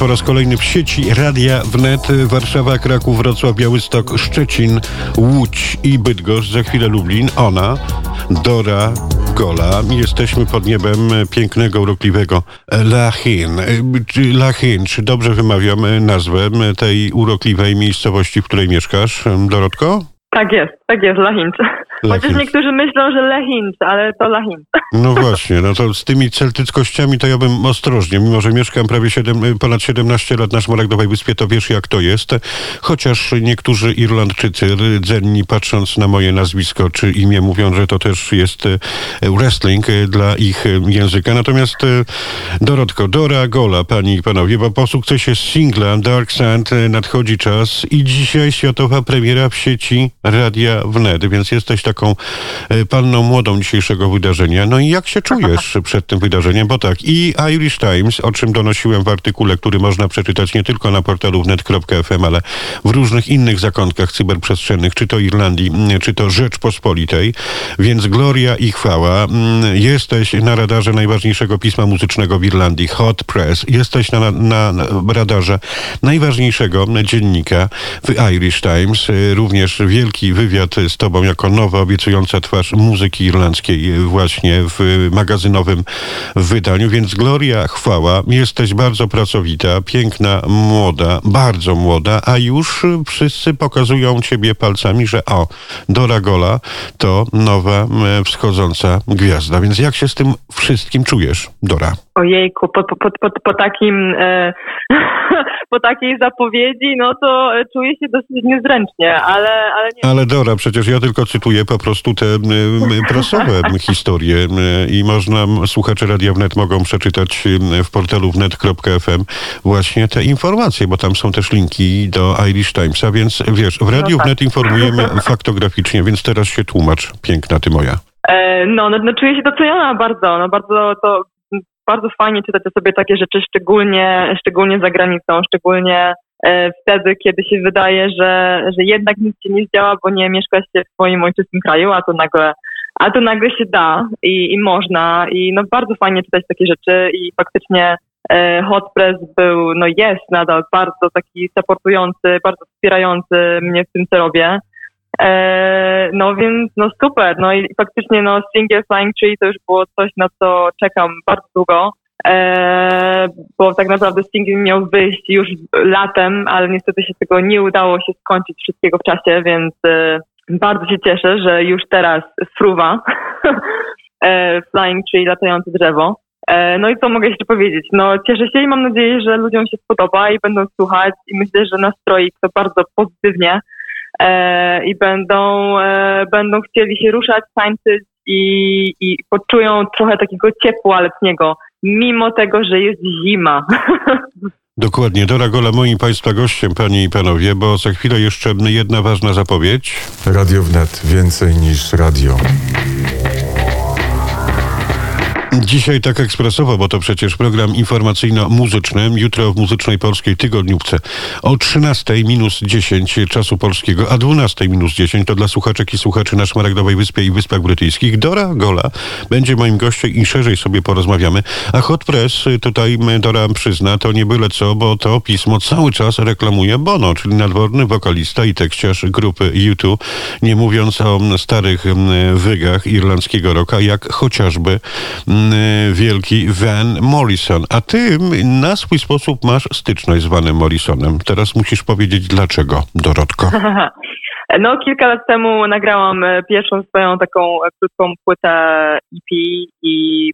Po raz kolejny w sieci Radia Wnet Warszawa, Kraków, Wrocław, Białystok, Szczecin, Łódź i Bydgoszcz, za chwilę Lublin. Ona, Dora Gola. Jesteśmy pod niebem pięknego, urokliwego Lachin. Lachin, czy dobrze wymawiam nazwę tej urokliwej miejscowości, w której mieszkasz, Dorotko? Tak jest, tak jest, Lachinc. Chociaż niektórzy myślą, że Lachinc, ale to Lachinc. No właśnie, no to z tymi celtyckościami to ja bym ostrożnie, mimo że mieszkam prawie 7, ponad 17 lat na Szmaragdowej Wyspie, to wiesz jak to jest. Chociaż niektórzy Irlandczycy rdzenni patrząc na moje nazwisko czy imię mówią, że to też jest e, wrestling e, dla ich języka. Natomiast e, Dorotko, Dora Gola, panie i panowie, bo po sukcesie singla Dark Sand nadchodzi czas i dzisiaj światowa premiera w sieci Radia Wnet, więc jesteś taką panną młodą dzisiejszego wydarzenia. No i jak się czujesz przed tym wydarzeniem? Bo tak, i Irish Times, o czym donosiłem w artykule, który można przeczytać nie tylko na portalu wnet.fm, ale w różnych innych zakątkach cyberprzestrzennych, czy to Irlandii, czy to Rzeczpospolitej. Więc gloria i chwała. Jesteś na radarze najważniejszego pisma muzycznego w Irlandii, Hot Press. Jesteś na, na, na radarze najważniejszego dziennika w Irish Times. Również wielki wywiad z tobą jako nowa, obiecująca twarz muzyki irlandzkiej właśnie w magazynowym wydaniu, więc Gloria, chwała, jesteś bardzo pracowita, piękna, młoda, bardzo młoda, a już wszyscy pokazują ciebie palcami, że o, Dora Gola to nowa wschodząca gwiazda. Więc jak się z tym wszystkim czujesz, Dora? Ojejku, po, po, po, po takim e, po takiej zapowiedzi, no to czuję się dosyć niezręcznie, ale... Ale, nie... ale Dora, przecież ja tylko cytuję po prostu te prasowe historie i można, słuchacze Radia Wnet mogą przeczytać w portalu wnet.fm właśnie te informacje, bo tam są też linki do Irish Timesa, więc wiesz, w Radiu no tak. Wnet informujemy faktograficznie, więc teraz się tłumacz, piękna ty moja. E, no, no, no, czuję się doceniona bardzo, no bardzo to bardzo fajnie czytać sobie takie rzeczy, szczególnie, szczególnie za granicą, szczególnie e, wtedy, kiedy się wydaje, że, że jednak nic się nie zdziała, bo nie mieszka się w swoim ojczystym kraju, a to nagle, a to nagle się da i, i można. I no bardzo fajnie czytać takie rzeczy i faktycznie e, Hot Press był, no jest nadal bardzo taki supportujący, bardzo wspierający mnie w tym, co robię. E, no więc no super, no i faktycznie no Single Flying Tree to już było coś, na co czekam bardzo długo, e, bo tak naprawdę single miał wyjść już latem, ale niestety się tego nie udało się skończyć wszystkiego w czasie, więc e, bardzo się cieszę, że już teraz fruwa Flying Tree, latające drzewo. No i co mogę jeszcze powiedzieć? No cieszę się i mam nadzieję, że ludziom się spodoba i będą słuchać i myślę, że nastroi to bardzo pozytywnie i będą, e, będą chcieli się ruszać, tańczyć i, i poczują trochę takiego ciepła letniego, mimo tego, że jest zima. Dokładnie. Dora Gola, moim Państwa gościem, Panie i Panowie, bo za chwilę jeszcze jedna ważna zapowiedź. Radio Wnet. Więcej niż radio. Dzisiaj tak ekspresowo, bo to przecież program informacyjno-muzyczny. Jutro w Muzycznej Polskiej Tygodniówce o 13 minus 10 czasu polskiego, a 12 minus 10 to dla słuchaczek i słuchaczy na Szmaragdowej Wyspie i Wyspach Brytyjskich. Dora Gola będzie moim gościem i szerzej sobie porozmawiamy. A Hot Press, tutaj Dora przyzna, to nie byle co, bo to pismo cały czas reklamuje Bono, czyli nadworny wokalista i tekściarz grupy U2, nie mówiąc o starych wygach irlandzkiego roka, jak chociażby wielki Van Morrison. A ty na swój sposób masz styczność z Vanem Morrisonem. Teraz musisz powiedzieć dlaczego, Dorotko. No, kilka lat temu nagrałam e, pierwszą swoją taką krótką płytę EP i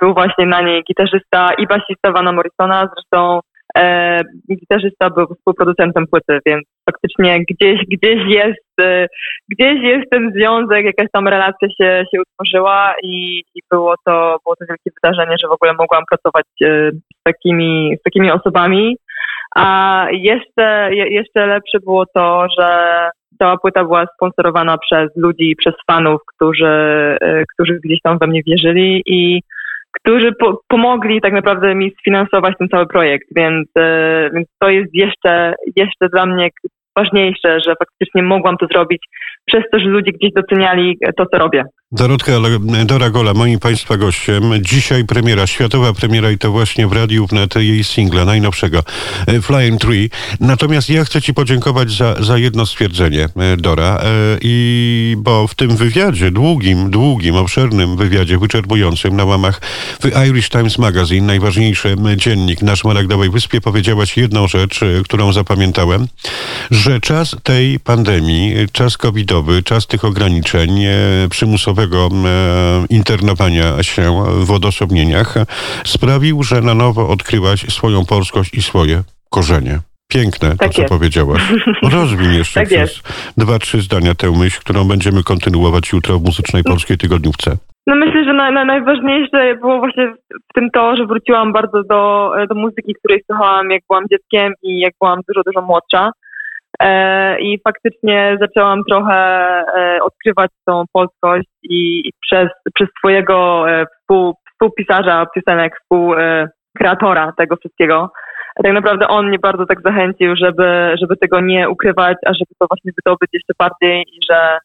był właśnie na niej gitarzysta i basista Vana Morrisona. Zresztą e, gitarzysta był współproducentem płyty, więc faktycznie gdzieś, gdzieś jest, e, gdzieś jest ten związek, jakaś tam relacja się, się utworzyła i, i było to, było to wielkie wydarzenie, że w ogóle mogłam pracować e, z takimi, z takimi osobami. A jeszcze, jeszcze lepsze było to, że cała płyta była sponsorowana przez ludzi, przez fanów, którzy, e, którzy gdzieś tam we mnie wierzyli i którzy po, pomogli tak naprawdę mi sfinansować ten cały projekt, więc, e, więc to jest jeszcze, jeszcze dla mnie ważniejsze, że faktycznie mogłam to zrobić przez to, że ludzie gdzieś doceniali to, co robię. Dorotka, Dora Gola, moim Państwa gościem. Dzisiaj premiera, światowa premiera i to właśnie w Radiu Wnet jej singla najnowszego e, Flying Tree. Natomiast ja chcę Ci podziękować za, za jedno stwierdzenie, e, Dora. E, I bo w tym wywiadzie, długim, długim, obszernym wywiadzie, wyczerpującym na łamach w Irish Times Magazine, najważniejszy dziennik nasz Maragdowej Wyspie, powiedziałaś jedną rzecz, którą zapamiętałem, że czas tej pandemii, czas covidowy, czas tych ograniczeń przymusowego e, internowania się w odosobnieniach sprawił, że na nowo odkryłaś swoją polskość i swoje korzenie. Piękne to, Tak co jest. powiedziałaś. Rozwin jeszcze Tak przez dwa, trzy zdania tę myśl, którą będziemy kontynuować jutro w Muzycznej Polskiej Tygodniówce. No myślę, że na, na najważniejsze było właśnie w, w tym to, że wróciłam bardzo do, do muzyki, której słuchałam jak byłam dzieckiem i jak byłam dużo, dużo młodsza. E, I faktycznie zaczęłam trochę e, odkrywać tą polskość i, przez, przez swojego e, współ, współpisarza piosenek, współkreatora tego wszystkiego. Tak naprawdę on mnie bardzo tak zachęcił, żeby, żeby tego nie ukrywać, a żeby to właśnie wydobyć jeszcze bardziej i że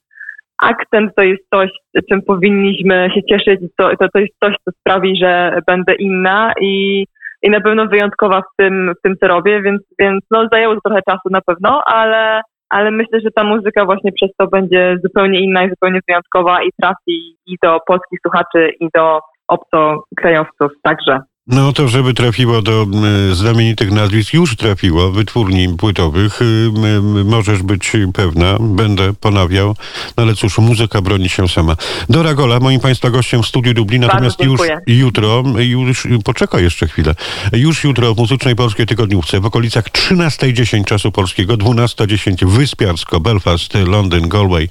akcent to jest coś, czym powinniśmy się cieszyć, to, to, to jest coś, co sprawi, że będę inna i, i na pewno wyjątkowa w tym, w tym, co robię, więc, więc no, zajęło to trochę czasu na pewno, ale, ale myślę, że ta muzyka właśnie przez to będzie zupełnie inna i zupełnie wyjątkowa i trafi i do polskich słuchaczy, i do obcokrajowców także. No to, żeby trafiło do znamienitych nazwisk, już trafiło, wytwórni płytowych. Y, możesz być pewna, będę ponawiał. No ale cóż, muzyka broni się sama. Dora Gola, moim Państwa gościem w studiu Dublin, natomiast już jutro, już, poczekaj jeszcze chwilę, już jutro w Muzycznej Polskiej Tygodniówce w okolicach 13.10 czasu polskiego, 12.10 Wyspiarsko, Belfast, Londyn, Galway,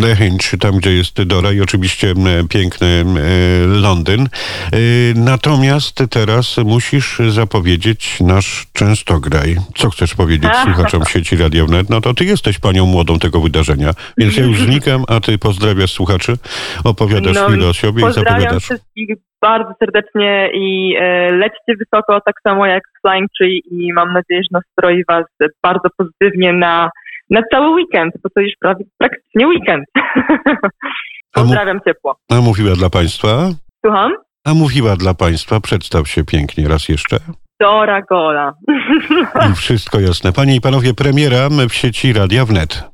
Lechęć, tam gdzie jest Dora i oczywiście piękny y, Londyn. Y, Natomiast teraz musisz zapowiedzieć nasz Częstograj. Co chcesz powiedzieć słuchaczom sieci Radio Wnet? No to ty jesteś panią młodą tego wydarzenia, więc ja już znikam, a ty pozdrawiasz słuchaczy, opowiadasz No, chwilę o sobie i zapowiadasz. wszystkich bardzo serdecznie i e, lećcie wysoko, tak samo jak Flying Tree i mam nadzieję, że nastroi Was bardzo pozytywnie na, na cały weekend, bo to już prawie, praktycznie weekend. Pozdrawiam ciepło. A mówiła dla państwa? Słucham? A mówiła dla państwa, przedstaw się pięknie raz jeszcze. Dora Gola. I wszystko jasne. Panie i panowie, premiera w sieci Radia Wnet.